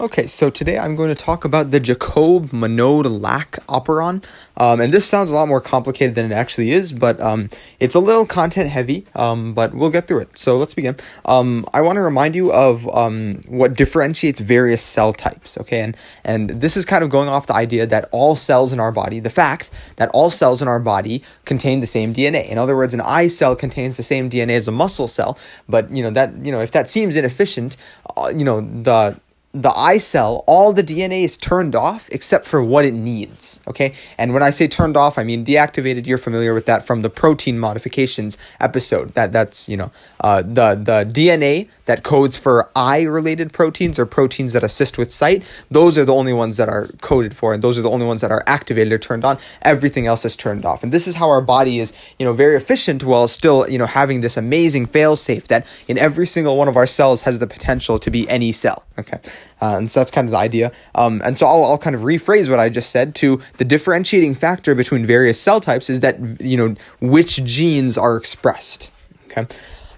Okay, so today I'm going to talk about the Jacob Monod Lac operon. Um, and this sounds a lot more complicated than it actually is, but um, it's a little content heavy, um, but we'll get through it. So let's begin. Um, I want to remind you of um, what differentiates various cell types, okay? And, and this is kind of going off the idea that all cells in our body, the fact that all cells in our body contain the same DNA. In other words, an eye cell contains the same DNA as a muscle cell, but, you know, that, you know, if that seems inefficient, uh, you know, the the eye cell, all the DNA is turned off except for what it needs. Okay. And when I say turned off, I mean deactivated. You're familiar with that from the protein modifications episode. That that's, you know, uh, the, the DNA that codes for eye related proteins or proteins that assist with sight, those are the only ones that are coded for, and those are the only ones that are activated or turned on. Everything else is turned off. And this is how our body is, you know, very efficient while still, you know, having this amazing fail safe that in every single one of our cells has the potential to be any cell. Okay. Uh, and so that's kind of the idea. Um, and so I'll, I'll kind of rephrase what I just said to the differentiating factor between various cell types is that, you know, which genes are expressed. Okay.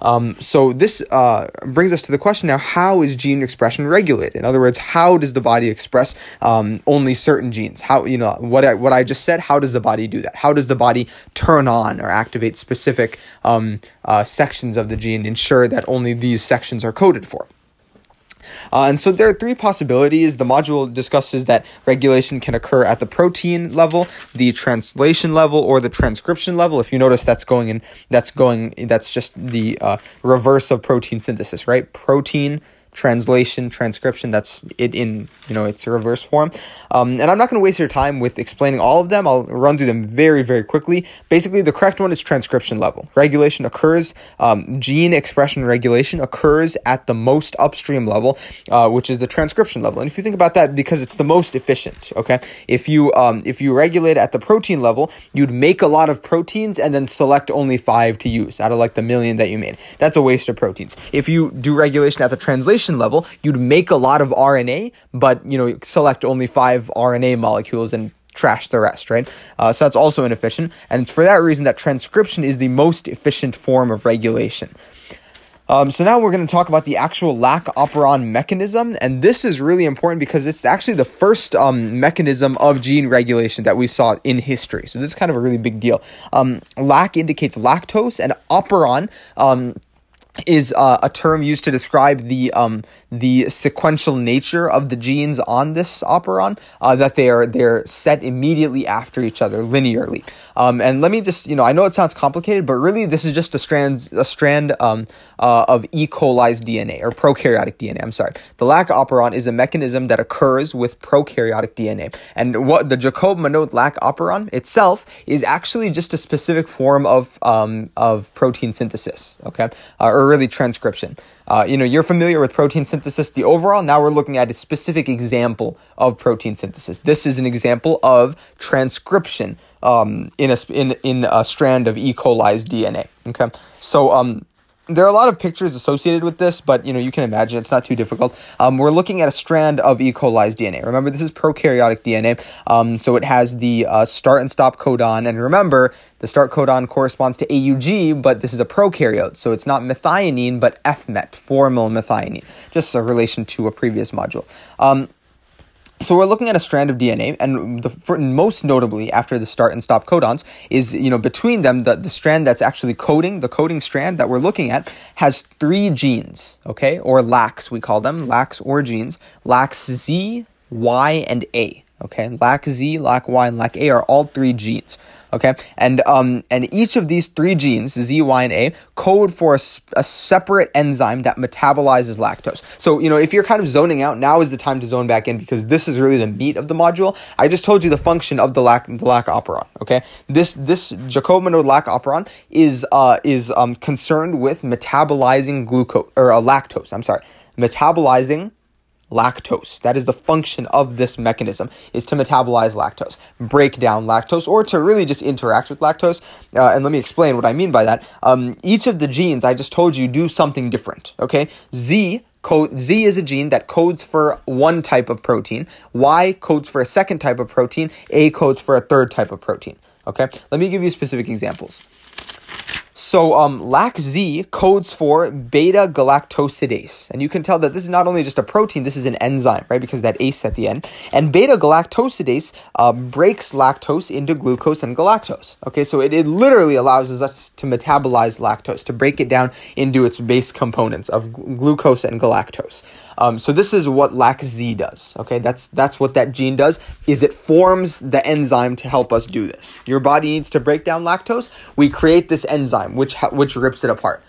Um, so this uh, brings us to the question now: How is gene expression regulated? In other words, how does the body express um, only certain genes? How you know what I, what I just said? How does the body do that? How does the body turn on or activate specific um, uh, sections of the gene, ensure that only these sections are coded for? Uh, and so there are three possibilities. The module discusses that regulation can occur at the protein level, the translation level, or the transcription level. If you notice, that's going in. That's going. That's just the uh, reverse of protein synthesis, right? Protein translation, transcription. That's it in you know its a reverse form. Um, and I'm not going to waste your time with explaining all of them. I'll run through them very very quickly. Basically, the correct one is transcription level. Regulation occurs. Um, gene expression regulation occurs at the most upstream level, uh, which is the transcription level. And if you think about that, because it's the most efficient. Okay, if you um, if you regulate at the protein level, you'd make a lot of proteins and then select only five to use out of like the million that you made. That's a waste of proteins. If you do regulation at the translation level, you'd make a lot of RNA, but you know select only five RNA molecules and trash the rest, right? Uh, so that's also inefficient, and it's for that reason that transcription is the most efficient form of regulation. Um, so now we're going to talk about the actual lac operon mechanism, and this is really important because it's actually the first um, mechanism of gene regulation that we saw in history. So this is kind of a really big deal. Um, lac indicates lactose, and operon um, is uh, a term used to describe the um, the sequential nature of the genes on this operon. Uh, that they are they're set immediately after each other linearly. Um, and let me just you know I know it sounds complicated, but really this is just a strand a strand um, uh, of E. coli's DNA or prokaryotic DNA. I'm sorry. The lac operon is a mechanism that occurs with prokaryotic DNA, and what the Jacob Monod lac operon itself is actually just a specific form of um, of protein synthesis. Okay, uh, really transcription. Uh, you know, you're familiar with protein synthesis, the overall. Now we're looking at a specific example of protein synthesis. This is an example of transcription um, in a in in a strand of E. coli's DNA. Okay, so um, there are a lot of pictures associated with this, but you know you can imagine it's not too difficult. Um, we're looking at a strand of E. coli's DNA. Remember, this is prokaryotic DNA, um, so it has the uh, start and stop codon. And remember, the start codon corresponds to AUG, but this is a prokaryote, so it's not methionine, but FMET, formyl methionine. Just a relation to a previous module. Um, so we're looking at a strand of DNA, and the, most notably after the start and stop codons is you know between them the, the strand that's actually coding the coding strand that we're looking at has three genes, okay, or LACs we call them LACs or genes, LACs Z, Y, and A. Okay, LAC Z, LAC Y, and LAC A are all three genes. Okay, and um, and each of these three genes, Z, Y, and A, code for a, a separate enzyme that metabolizes lactose. So you know, if you're kind of zoning out, now is the time to zone back in because this is really the meat of the module. I just told you the function of the lac the lac operon. Okay, this this Jacob Monod lac operon is uh is um concerned with metabolizing glucose or uh, lactose. I'm sorry, metabolizing lactose. That is the function of this mechanism, is to metabolize lactose, break down lactose, or to really just interact with lactose. Uh, and let me explain what I mean by that. Um, each of the genes I just told you do something different. Okay, Z code Z is a gene that codes for one type of protein. Y codes for a second type of protein. A codes for a third type of protein. Okay, let me give you specific examples. So um, LAC-Z codes for beta galactosidase, and you can tell that this is not only just a protein, this is an enzyme, right? Because that ace at the end. And beta galactosidase uh, breaks lactose into glucose and galactose. Okay, so it, it literally allows us to metabolize lactose, to break it down into its base components of gl- glucose and galactose. Um, so this is what LAC-Z does. Okay, that's that's what that gene does. Is it forms the enzyme to help us do this? Your body needs to break down lactose. We create this enzyme which which rips it apart.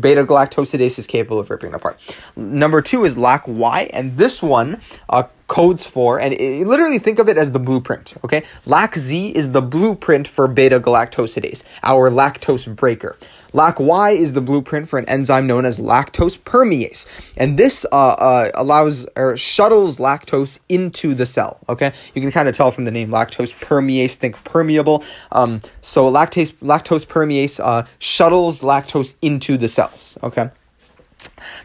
Beta galactosidase is capable of ripping it apart. Number two is LAC-Y, and this one uh, codes for, and it, literally think of it as the blueprint, okay? LAC-Z is the blueprint for beta galactosidase, our lactose breaker. LAC-Y is the blueprint for an enzyme known as lactose permease. And this uh, uh, allows or shuttles lactose into the cell. Okay, you can kind of tell from the name lactose permease, think permeable. Um, so lactase lactose permease uh, shuttles lactose into the cells. Okay.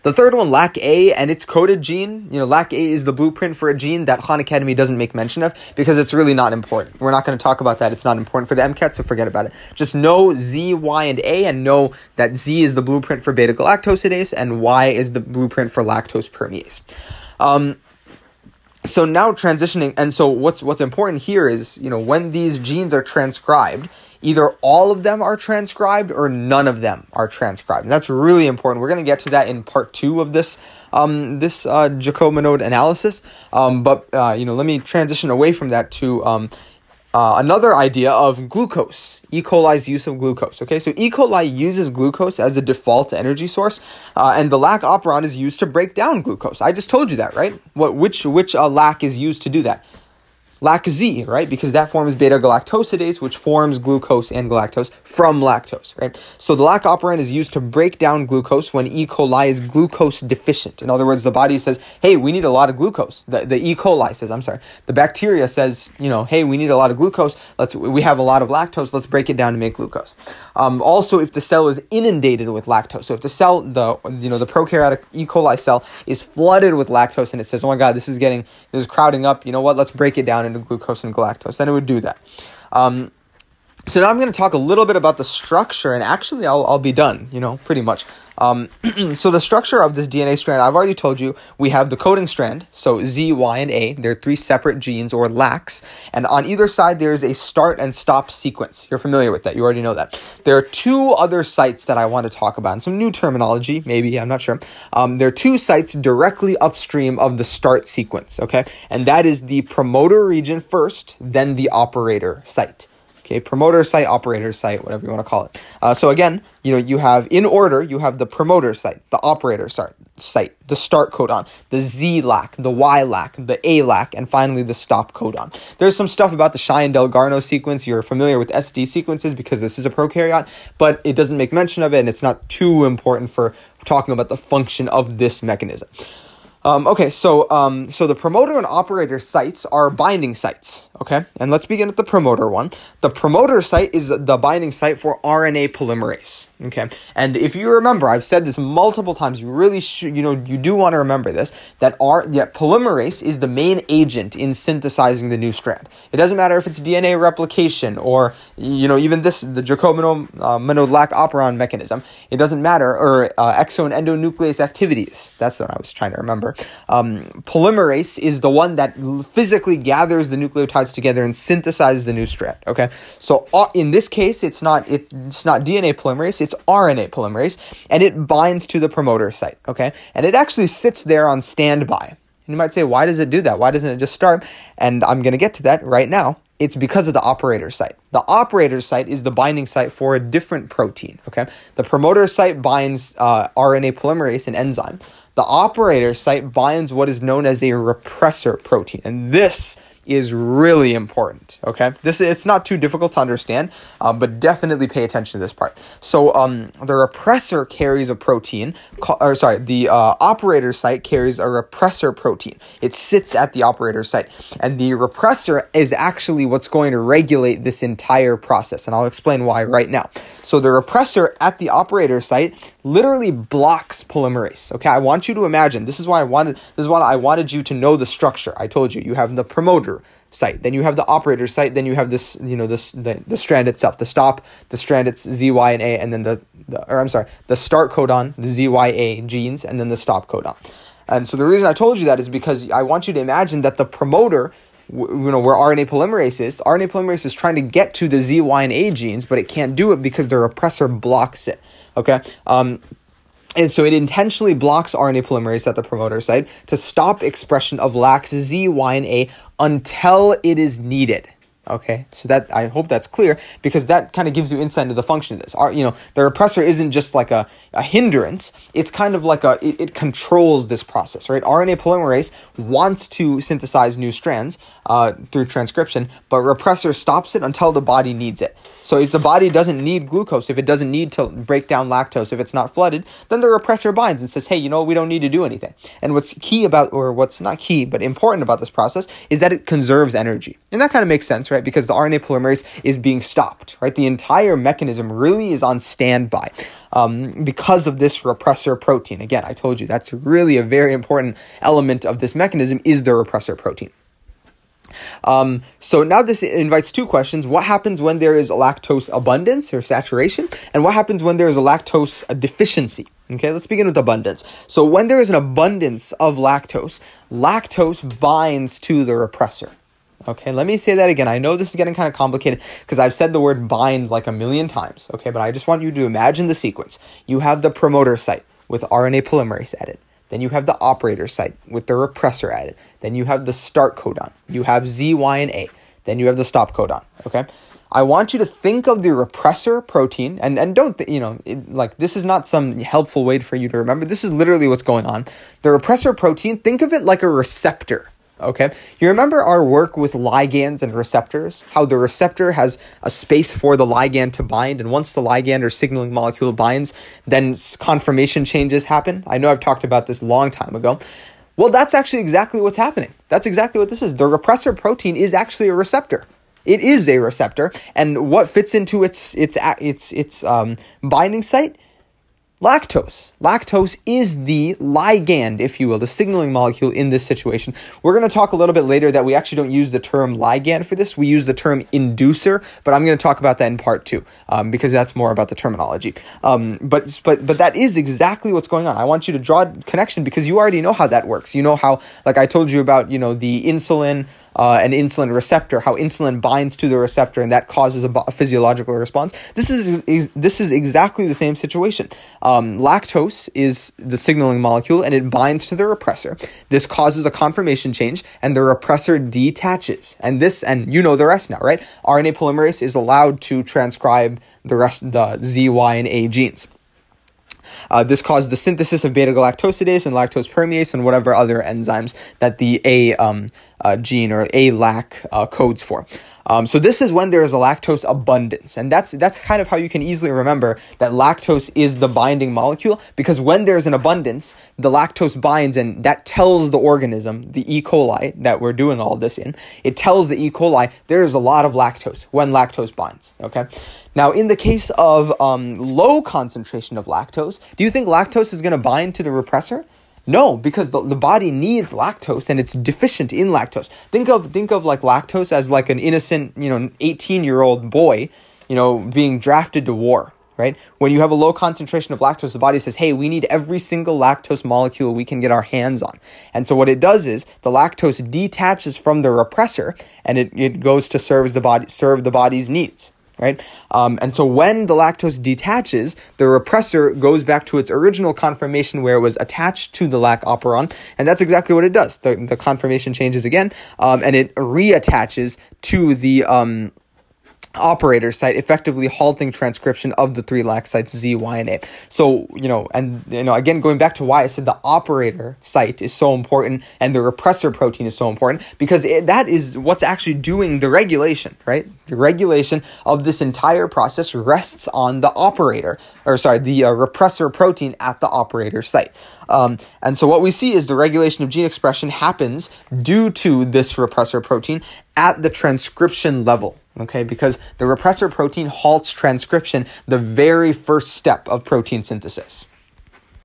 The third one, LAC-A, and its coded gene. You know, LAC-A is the blueprint for a gene that Khan Academy doesn't make mention of because it's really not important. We're not going to talk about that. It's not important for the MCAT, so forget about it. Just know Z, Y, and A, and know that Z is the blueprint for beta galactosidase, and Y is the blueprint for lactose permease. Um, so now transitioning, and so what's what's important here is you know when these genes are transcribed either all of them are transcribed or none of them are transcribed. And that's really important. We're going to get to that in part two of this um, this uh, analysis. Um, but uh, you know, let me transition away from that to um, uh, another idea of glucose, E. coli's use of glucose. Okay, so E. coli uses glucose as a default energy source, uh, and the lac operon is used to break down glucose. I just told you that, right? What which which uh, lac is used to do that? LAC-Z, right? Because that forms beta galactosidase, which forms glucose and galactose from lactose, right? So the lac operon is used to break down glucose when E. coli is glucose deficient. In other words, the body says, hey, we need a lot of glucose. The, the E. coli says, I'm sorry, the bacteria says, you know, hey, we need a lot of glucose. Let's, we have a lot of lactose. Let's break it down to make glucose. Um, also, if the cell is inundated with lactose, so if the cell, the, you know, the prokaryotic E. coli cell is flooded with lactose and it says, oh my God, this is getting, this is crowding up, you know what, let's break it down into glucose and galactose. Then it would do that. Um, so now I'm going to talk a little bit about the structure, and actually, I'll, I'll be done, you know, pretty much. Um, so the structure of this DNA strand, I've already told you, we have the coding strand, so Z, Y, and A. They're three separate genes or LACs, and on either side there's a start and stop sequence. You're familiar with that. You already know that. There are two other sites that I want to talk about, and some new terminology, maybe I'm not sure. Um, there are two sites directly upstream of the start sequence. Okay, and that is the promoter region first, then the operator site. Okay, promoter site, operator site, whatever you want to call it. Uh, so again, you know, you have in order, you have the promoter site, the operator site, site, the start codon, the Z lac, the Y lac, the A lac, and finally the stop codon. There's some stuff about the Shine-Dalgarno sequence. You're familiar with SD sequences because this is a prokaryote, but it doesn't make mention of it, and it's not too important for talking about the function of this mechanism. Um, okay, so um, so the promoter and operator sites are binding sites. Okay, and let's begin with the promoter one. The promoter site is the binding site for RNA polymerase. Okay, and if you remember, I've said this multiple times. You really should, you know, you do want to remember this that R, yeah, polymerase is the main agent in synthesizing the new strand. It doesn't matter if it's DNA replication or you know even this the Jacob-Monod lac operon mechanism. It doesn't matter or uh, exo and endonuclease activities. That's what I was trying to remember. Um, polymerase is the one that physically gathers the nucleotides together and synthesizes a new strand. Okay, so uh, in this case, it's not it's not DNA polymerase, it's RNA polymerase, and it binds to the promoter site. Okay, and it actually sits there on standby. And you might say, why does it do that? Why doesn't it just start? And I'm going to get to that right now. It's because of the operator site. The operator site is the binding site for a different protein. Okay, the promoter site binds uh, RNA polymerase, an enzyme. The operator site binds what is known as a repressor protein, and this is really important. Okay, this it's not too difficult to understand, um, but definitely pay attention to this part. So, um, the repressor carries a protein, or sorry, the uh, operator site carries a repressor protein. It sits at the operator site, and the repressor is actually what's going to regulate this entire process, and I'll explain why right now. So, the repressor at the operator site literally blocks polymerase. Okay, I want you to imagine. This is why I wanted. This is why I wanted you to know the structure. I told you you have the promoter site. Then you have the operator site. Then you have this, you know, this the, the strand itself, the stop, the strand it's Z, Y, and A, and then the, the or I'm sorry, the start codon, the Z, Y, A genes, and then the stop codon. And so the reason I told you that is because I want you to imagine that the promoter, you know, where RNA polymerase is, RNA polymerase is trying to get to the Z, Y, and A genes, but it can't do it because the repressor blocks it. Okay. Um, and so it intentionally blocks RNA polymerase at the promoter site to stop expression of LACs Z, Y, and A until it is needed. Okay, so that I hope that's clear because that kind of gives you insight into the function of this. Our, you know, the repressor isn't just like a, a hindrance; it's kind of like a it, it controls this process, right? RNA polymerase wants to synthesize new strands uh, through transcription, but repressor stops it until the body needs it. So if the body doesn't need glucose, if it doesn't need to break down lactose, if it's not flooded, then the repressor binds and says, "Hey, you know, we don't need to do anything." And what's key about, or what's not key but important about this process, is that it conserves energy, and that kind of makes sense, right? Right? Because the RNA polymerase is being stopped, right? The entire mechanism really is on standby um, because of this repressor protein. Again, I told you that's really a very important element of this mechanism is the repressor protein. Um, so now this invites two questions. What happens when there is a lactose abundance or saturation? And what happens when there is a lactose deficiency? Okay, let's begin with abundance. So when there is an abundance of lactose, lactose binds to the repressor. Okay, let me say that again. I know this is getting kind of complicated because I've said the word bind like a million times. Okay, but I just want you to imagine the sequence. You have the promoter site with RNA polymerase added. Then you have the operator site with the repressor added. Then you have the start codon. You have Z, Y, and A. Then you have the stop codon. Okay. I want you to think of the repressor protein and, and don't, th- you know, it, like this is not some helpful way for you to remember. This is literally what's going on. The repressor protein, think of it like a receptor. Okay. You remember our work with ligands and receptors? How the receptor has a space for the ligand to bind, and once the ligand or signaling molecule binds, then conformation changes happen. I know I've talked about this a long time ago. Well, that's actually exactly what's happening. That's exactly what this is. The repressor protein is actually a receptor. It is a receptor, and what fits into its its its its um, binding site lactose. Lactose is the ligand, if you will, the signaling molecule in this situation. We're going to talk a little bit later that we actually don't use the term ligand for this. We use the term inducer, but I'm going to talk about that in part two um, because that's more about the terminology. Um, but but but that is exactly what's going on. I want you to draw a connection because you already know how that works. You know how, like I told you about, you know, the insulin uh, an insulin receptor, how insulin binds to the receptor, and that causes a, a physiological response. This is, is, this is exactly the same situation. Um, lactose is the signaling molecule, and it binds to the repressor. This causes a conformation change, and the repressor detaches. And this, and you know the rest now, right? RNA polymerase is allowed to transcribe the rest, the Z, Y, and A genes. Uh, this causes the synthesis of beta galactosidase and lactose permease and whatever other enzymes that the A um, uh, gene or A lac uh, codes for. Um, so this is when there is a lactose abundance, and that's that's kind of how you can easily remember that lactose is the binding molecule because when there's an abundance, the lactose binds, and that tells the organism, the E. coli that we're doing all this in, it tells the E. coli there is a lot of lactose when lactose binds. Okay, now in the case of um, low concentration of lactose, do you think lactose is going to bind to the repressor? No, because the, the body needs lactose and it's deficient in lactose. Think of think of like lactose as like an innocent, you know, 18-year-old boy, you know, being drafted to war, right? When you have a low concentration of lactose, the body says, "Hey, we need every single lactose molecule we can get our hands on." And so what it does is the lactose detaches from the repressor and it, it goes to serve the body serve the body's needs right? Um, and so when the lactose detaches, the repressor goes back to its original conformation where it was attached to the lac operon, and that's exactly what it does. The, the conformation changes again, um, and it reattaches to the um, operator site effectively halting transcription of the three lac sites Z, Y, and A. So, you know, and, you know, again, going back to why I said the operator site is so important and the repressor protein is so important because it, that is what's actually doing the regulation, right? The regulation of this entire process rests on the operator, or sorry, the uh, repressor protein at the operator site. Um, and so what we see is the regulation of gene expression happens due to this repressor protein at the transcription level. Okay, because the repressor protein halts transcription, the very first step of protein synthesis.